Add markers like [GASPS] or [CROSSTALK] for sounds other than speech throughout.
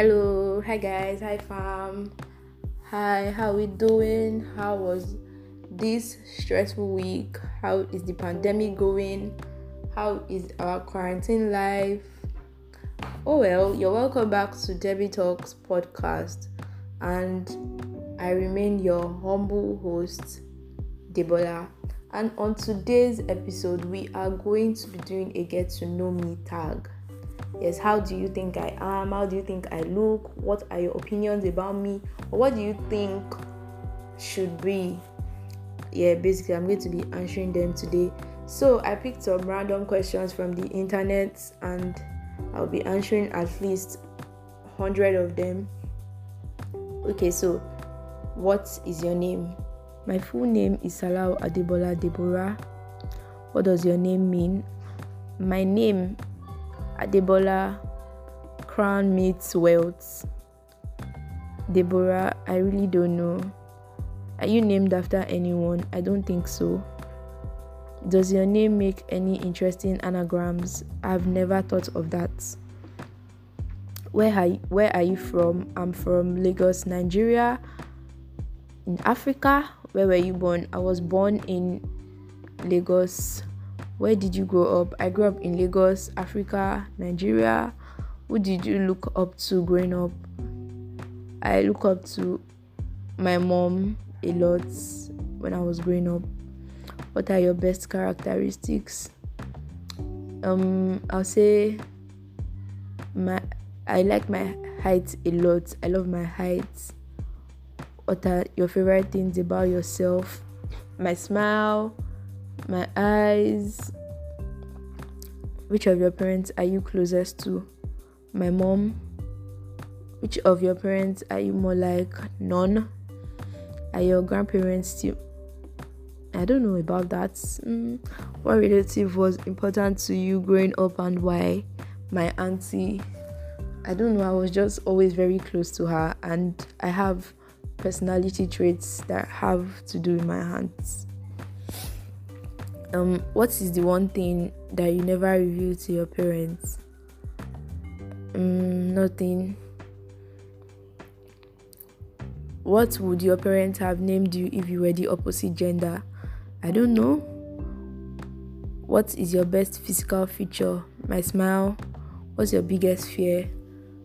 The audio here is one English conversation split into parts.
Hello, hi guys, hi fam. Hi, how we doing? How was this stressful week? How is the pandemic going? How is our quarantine life? Oh well, you're welcome back to Debbie Talks podcast, and I remain your humble host, Debola. And on today's episode, we are going to be doing a get to know me tag. Yes, how do you think I am? How do you think I look? What are your opinions about me? What do you think should be? Yeah, basically, I'm going to be answering them today. So, I picked some random questions from the internet and I'll be answering at least 100 of them. Okay, so what is your name? My full name is Salau Adebola Deborah. What does your name mean? My name Adebola Crown meets wealth. Deborah, I really don't know. Are you named after anyone? I don't think so. Does your name make any interesting anagrams? I've never thought of that. Where are you, where are you from? I'm from Lagos, Nigeria. In Africa, where were you born? I was born in Lagos. Where did you grow up? I grew up in Lagos, Africa, Nigeria. Who did you look up to growing up? I look up to my mom a lot when I was growing up. What are your best characteristics? Um, I'll say my I like my height a lot. I love my height what are your favorite things about yourself my smile my eyes. Which of your parents are you closest to? My mom. Which of your parents are you more like? None. Are your grandparents still i don't know about that. Mm. what relative was important to you growing up and why? My auntie. I don't know i was just always very close to her and i have personality traits that have to do with my hands. Um, what is the one thing that you never reveal to your parents? Um, nothing. What would your parents have named you if you were the opposite gender? I don't know. What is your best physical feature? My smile. What's your biggest fear?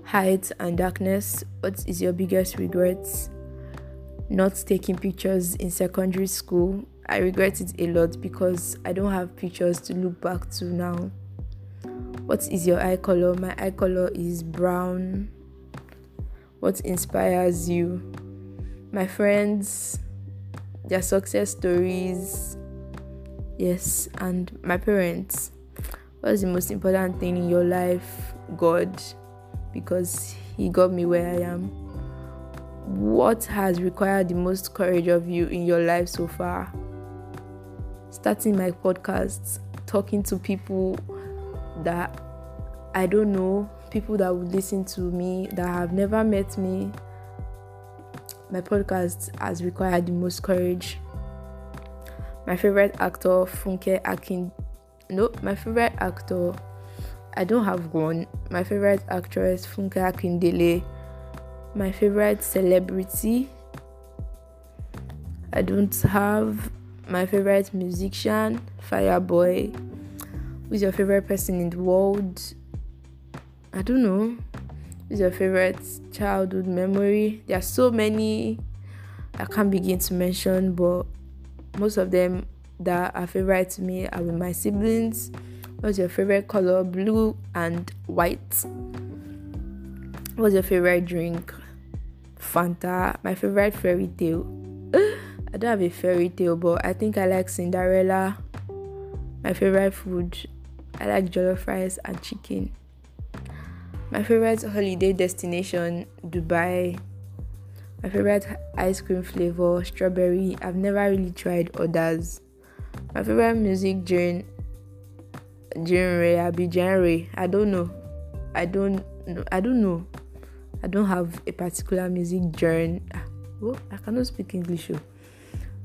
Height and darkness. What is your biggest regrets? not taking pictures in secondary school. I regret it a lot because I don't have pictures to look back to now. What is your eye color? My eye color is brown. What inspires you? My friends, their success stories. Yes, and my parents. What's the most important thing in your life? God, because He got me where I am what has required the most courage of you in your life so far? Starting my podcast, talking to people that I don't know, people that would listen to me, that have never met me. My podcast has required the most courage. My favorite actor, Funke Akin. No, my favorite actor, I don't have one. My favorite actress, Funke Akindele my favorite celebrity. I don't have my favorite musician, Fireboy. Who's your favorite person in the world? I don't know. Who's your favorite childhood memory? There are so many I can't begin to mention, but most of them that are favorite to me are with my siblings. What's your favorite color? Blue and white. What's your favorite drink? Fanta, my favorite fairy tale. I don't have a fairy tale, but I think I like Cinderella. My favorite food, I like jollof rice and chicken. My favorite holiday destination, Dubai. My favorite ice cream flavor, strawberry. I've never really tried others. My favorite music genre, genre, I be genre. I don't know. I don't know. I don't know. I don't have a particular music genre. Ah, oh, I cannot speak English. Oh.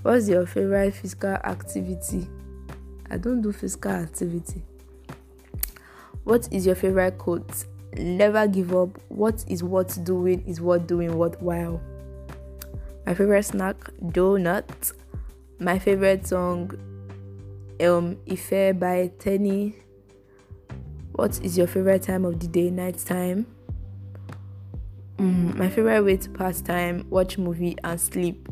What's your favorite physical activity? I don't do physical activity. What is your favorite quote? Never give up. What is worth doing is worth doing worthwhile. My favorite snack, donut. My favorite song, um, Ife by Teni. What is your favorite time of the day? Night time. Mm, my favorite way to pass time: watch movie and sleep.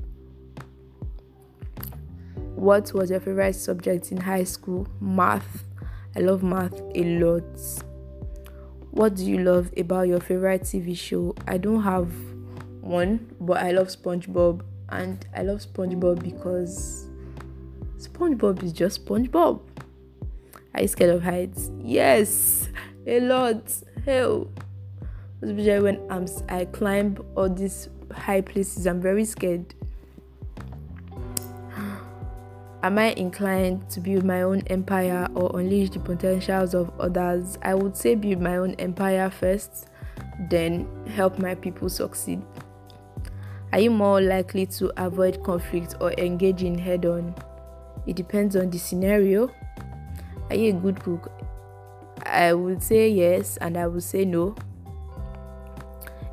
What was your favorite subject in high school? Math. I love math a lot. What do you love about your favorite TV show? I don't have one, but I love SpongeBob, and I love SpongeBob because SpongeBob is just SpongeBob. Are you scared of heights? Yes, a lot. Hell, especially when I'm I climb all these high places, I'm very scared. Am I inclined to build my own empire or unleash the potentials of others? I would say build my own empire first, then help my people succeed. Are you more likely to avoid conflict or engage in head on? It depends on the scenario. Are you a good cook? I would say yes, and I would say no.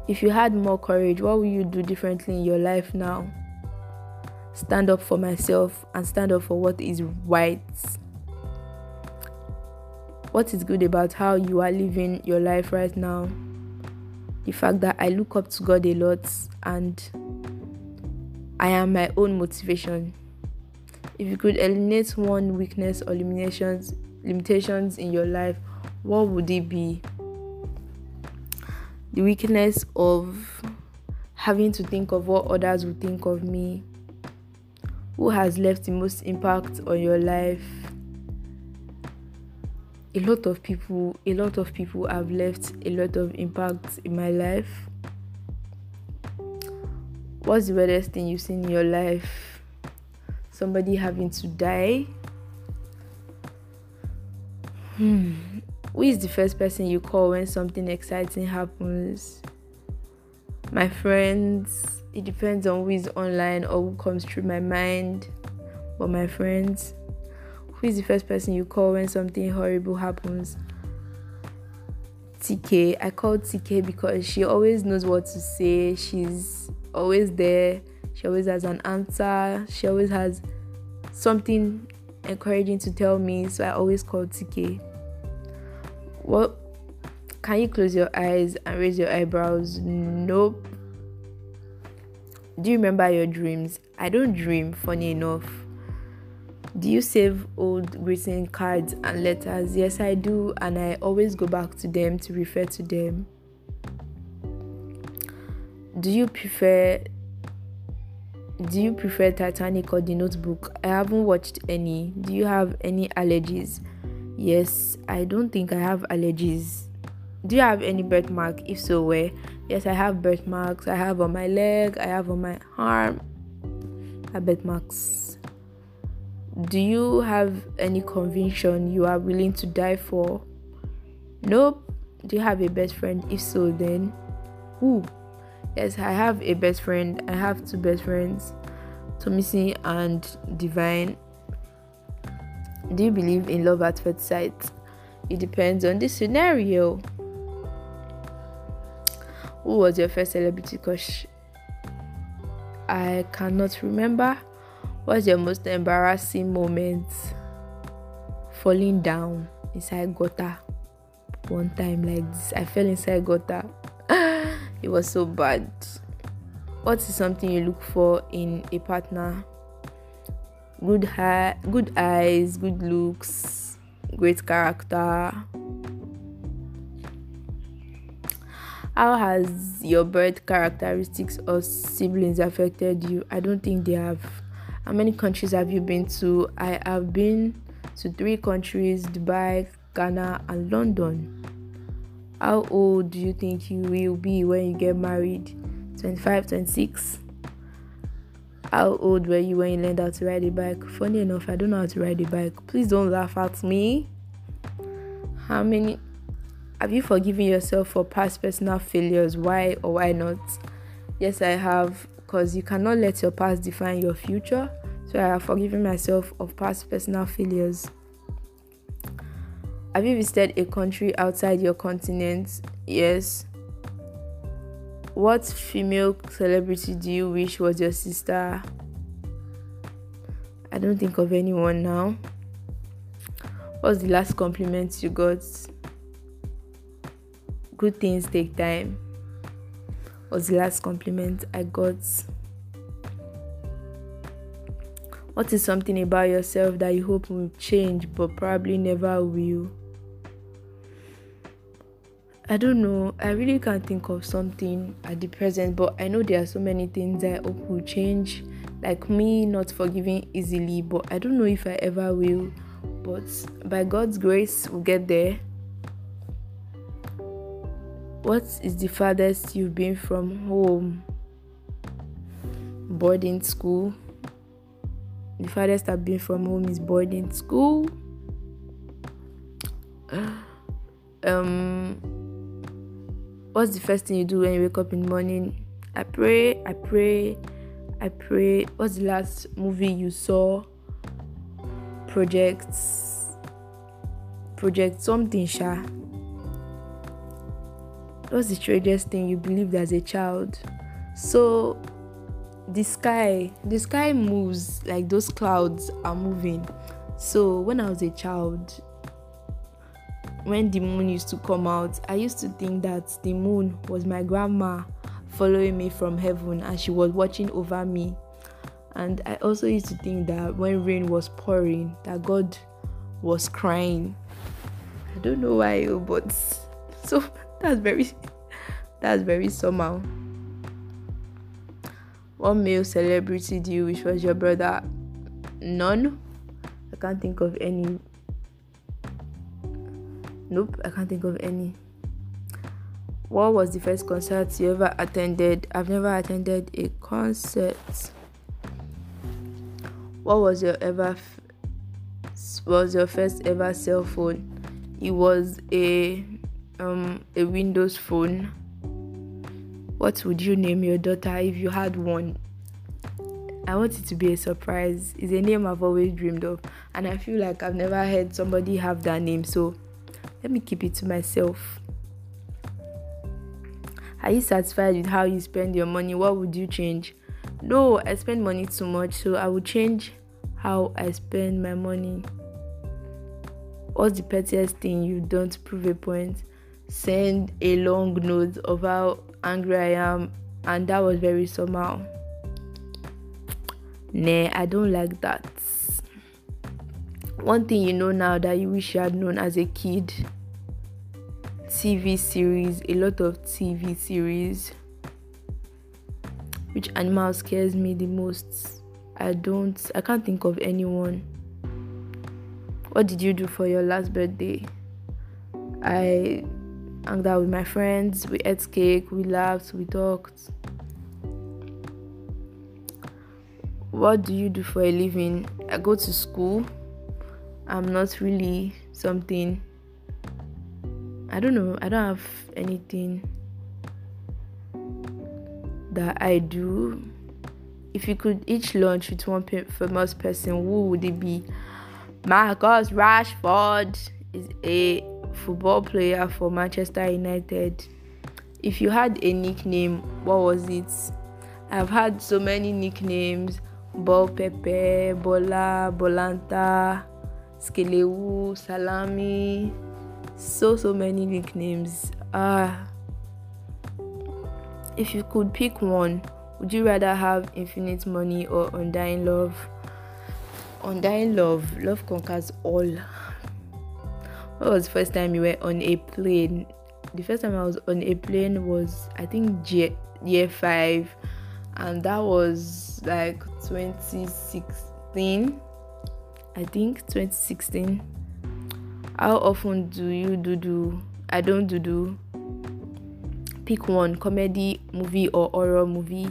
If you had more courage, what would you do differently in your life now? Stand up for myself and stand up for what is right. What is good about how you are living your life right now? The fact that I look up to God a lot and I am my own motivation. If you could eliminate one weakness or limitations limitations in your life, what would it be? The weakness of having to think of what others would think of me who has left the most impact on your life? A lot of people a lot of people have left a lot of impact in my life. What's the weirdest thing you've seen in your life? Somebody having to die? Hmm. Who is the first person you call when something exciting happens my friends it depends on who is online or who comes through my mind. But my friends, who is the first person you call when something horrible happens? TK. I call TK because she always knows what to say. She's always there. She always has an answer. She always has something encouraging to tell me. So I always call TK. What? Can you close your eyes and raise your eyebrows? Nope. Do you remember your dreams? I don't dream, funny enough. Do you save old greeting cards and letters? Yes, I do, and I always go back to them to refer to them. Do you prefer do you prefer Titanic or The Notebook? I haven't watched any. Do you have any allergies? Yes, I don't think I have allergies. Do you have any birthmark? If so, where? Yes, I have birthmarks. I have on my leg. I have on my arm. I birthmarks. Do you have any conviction you are willing to die for? Nope. Do you have a best friend? If so, then who? Yes, I have a best friend. I have two best friends, Tomisi and Divine. Do you believe in love at first sight? It depends on the scenario. Who was your first celebrity crush? I cannot remember. What's your most embarrassing moment? Falling down inside gutter. One time like this, I fell inside gutter. [SIGHS] it was so bad. What is something you look for in a partner? Good hair, good eyes, good looks, great character, How has your birth characteristics or siblings affected you? I don't think they have. How many countries have you been to? I have been to three countries Dubai, Ghana, and London. How old do you think you will be when you get married? 25, 26? How old were you when you learned how to ride a bike? Funny enough, I don't know how to ride a bike. Please don't laugh at me. How many have you forgiven yourself for past personal failures? Why or why not? Yes, I have, because you cannot let your past define your future. So I have forgiven myself of past personal failures. Have you visited a country outside your continent? Yes. What female celebrity do you wish was your sister? I don't think of anyone now. What's the last compliment you got? Good things take time. What's the last compliment I got? What is something about yourself that you hope will change but probably never will? I don't know. I really can't think of something at the present, but I know there are so many things I hope will change. Like me not forgiving easily, but I don't know if I ever will. But by God's grace, we'll get there. What is the farthest you've been from home? Boarding school. The farthest I've been from home is boarding school. [SIGHS] Um what's the first thing you do when you wake up in the morning? I pray, I pray, I pray. What's the last movie you saw? Projects, project something, Sha. What's the strangest thing you believed as a child? So, the sky, the sky moves like those clouds are moving. So, when I was a child, when the moon used to come out, I used to think that the moon was my grandma following me from heaven and she was watching over me. And I also used to think that when rain was pouring, that God was crying. I don't know why, oh, but [LAUGHS] so that's very that's very somehow. What male celebrity do you wish was your brother? None. I can't think of any Nope, I can't think of any. What was the first concert you ever attended? I've never attended a concert. What was your ever was your first ever cell phone? It was a um a Windows phone. What would you name your daughter if you had one? I want it to be a surprise. It's a name I've always dreamed of, and I feel like I've never heard somebody have that name. So let me keep it to myself. Are you satisfied with how you spend your money? What would you change? No, I spend money too much, so I would change how I spend my money. What's the pettiest thing you've done to prove a point? Send a long note of how angry I am, and that was very somehow. Nah, I don't like that. One thing you know now that you wish you had known as a kid TV series, a lot of TV series. Which animal scares me the most? I don't, I can't think of anyone. What did you do for your last birthday? I hung out with my friends, we ate cake, we laughed, we talked. What do you do for a living? I go to school. I'm not really something I don't know. I don't have anything that I do. If you could each lunch with one famous person, who would it be? Marcus Rashford is a football player for Manchester United. If you had a nickname, what was it? I've had so many nicknames Ball Pepe, Bola, Bolanta, Skelewu, Salami so so many nicknames. Ah, if you could pick one, would you rather have infinite money or undying love? Undying love, love conquers all. What was the first time you were on a plane? The first time I was on a plane was I think year five, and that was like 2016. I think 2016 how often do you do do? I don't do do. Pick one comedy movie or horror movie.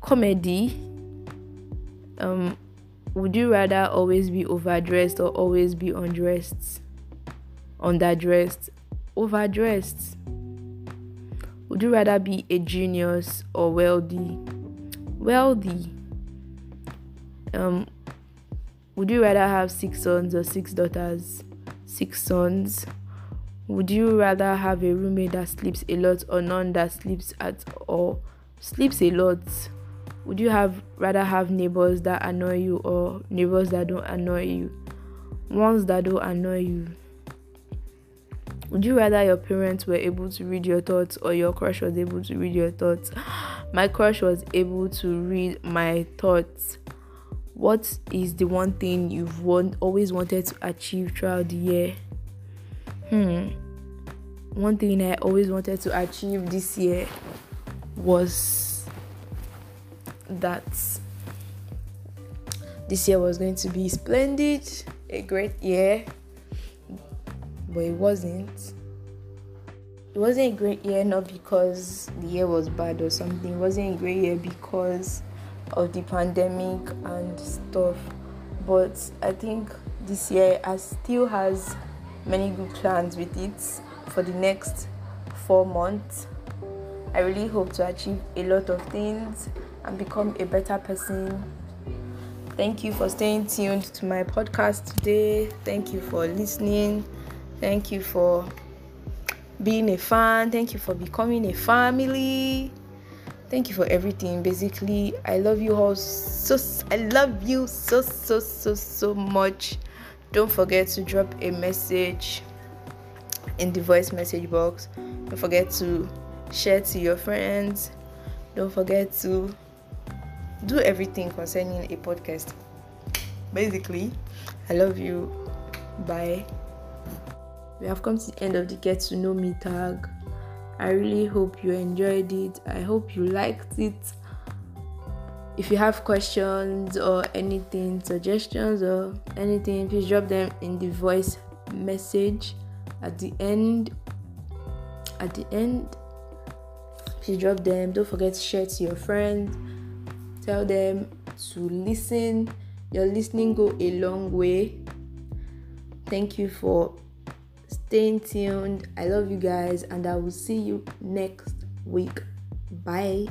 Comedy. Um, would you rather always be overdressed or always be undressed? Underdressed, overdressed. Would you rather be a genius or wealthy? Wealthy. Um, would you rather have six sons or six daughters? six sons. Would you rather have a roommate that sleeps a lot or none that sleeps at all? Sleeps a lot. Would you have rather have neighbors that annoy you or neighbors that don't annoy you? Ones that don't annoy you. Would you rather your parents were able to read your thoughts or your crush was able to read your thoughts? [GASPS] My crush was able to read my thoughts. What is the one thing you've want, always wanted to achieve throughout the year? Hmm. One thing I always wanted to achieve this year was that this year was going to be splendid, a great year but it wasn't. It wasn't a great year not because the year was bad or something. It wasn't a great year because of the pandemic and stuff. But I think this year I still has many good plans with it for the next four months. I really hope to achieve a lot of things and become a better person. Thank you for staying tuned to my podcast today. Thank you for listening. Thank you for being a fan. Thank you for becoming a family. Thank you for everything. Basically, I love you all so I love you so so so so much. Don't forget to drop a message in the voice message box. Don't forget to share to your friends. Don't forget to do everything concerning a podcast. Basically, I love you. Bye we have come to the end of the get to know me tag. I really hope you enjoyed it. I hope you liked it. If you have questions or anything, suggestions or anything, please drop them in the voice message at the end. At the end, please drop them. Don't forget to share to your friends. Tell them to listen. Your listening go a long way. Thank you for staying tuned. I love you guys, and I will see you next week. Bye.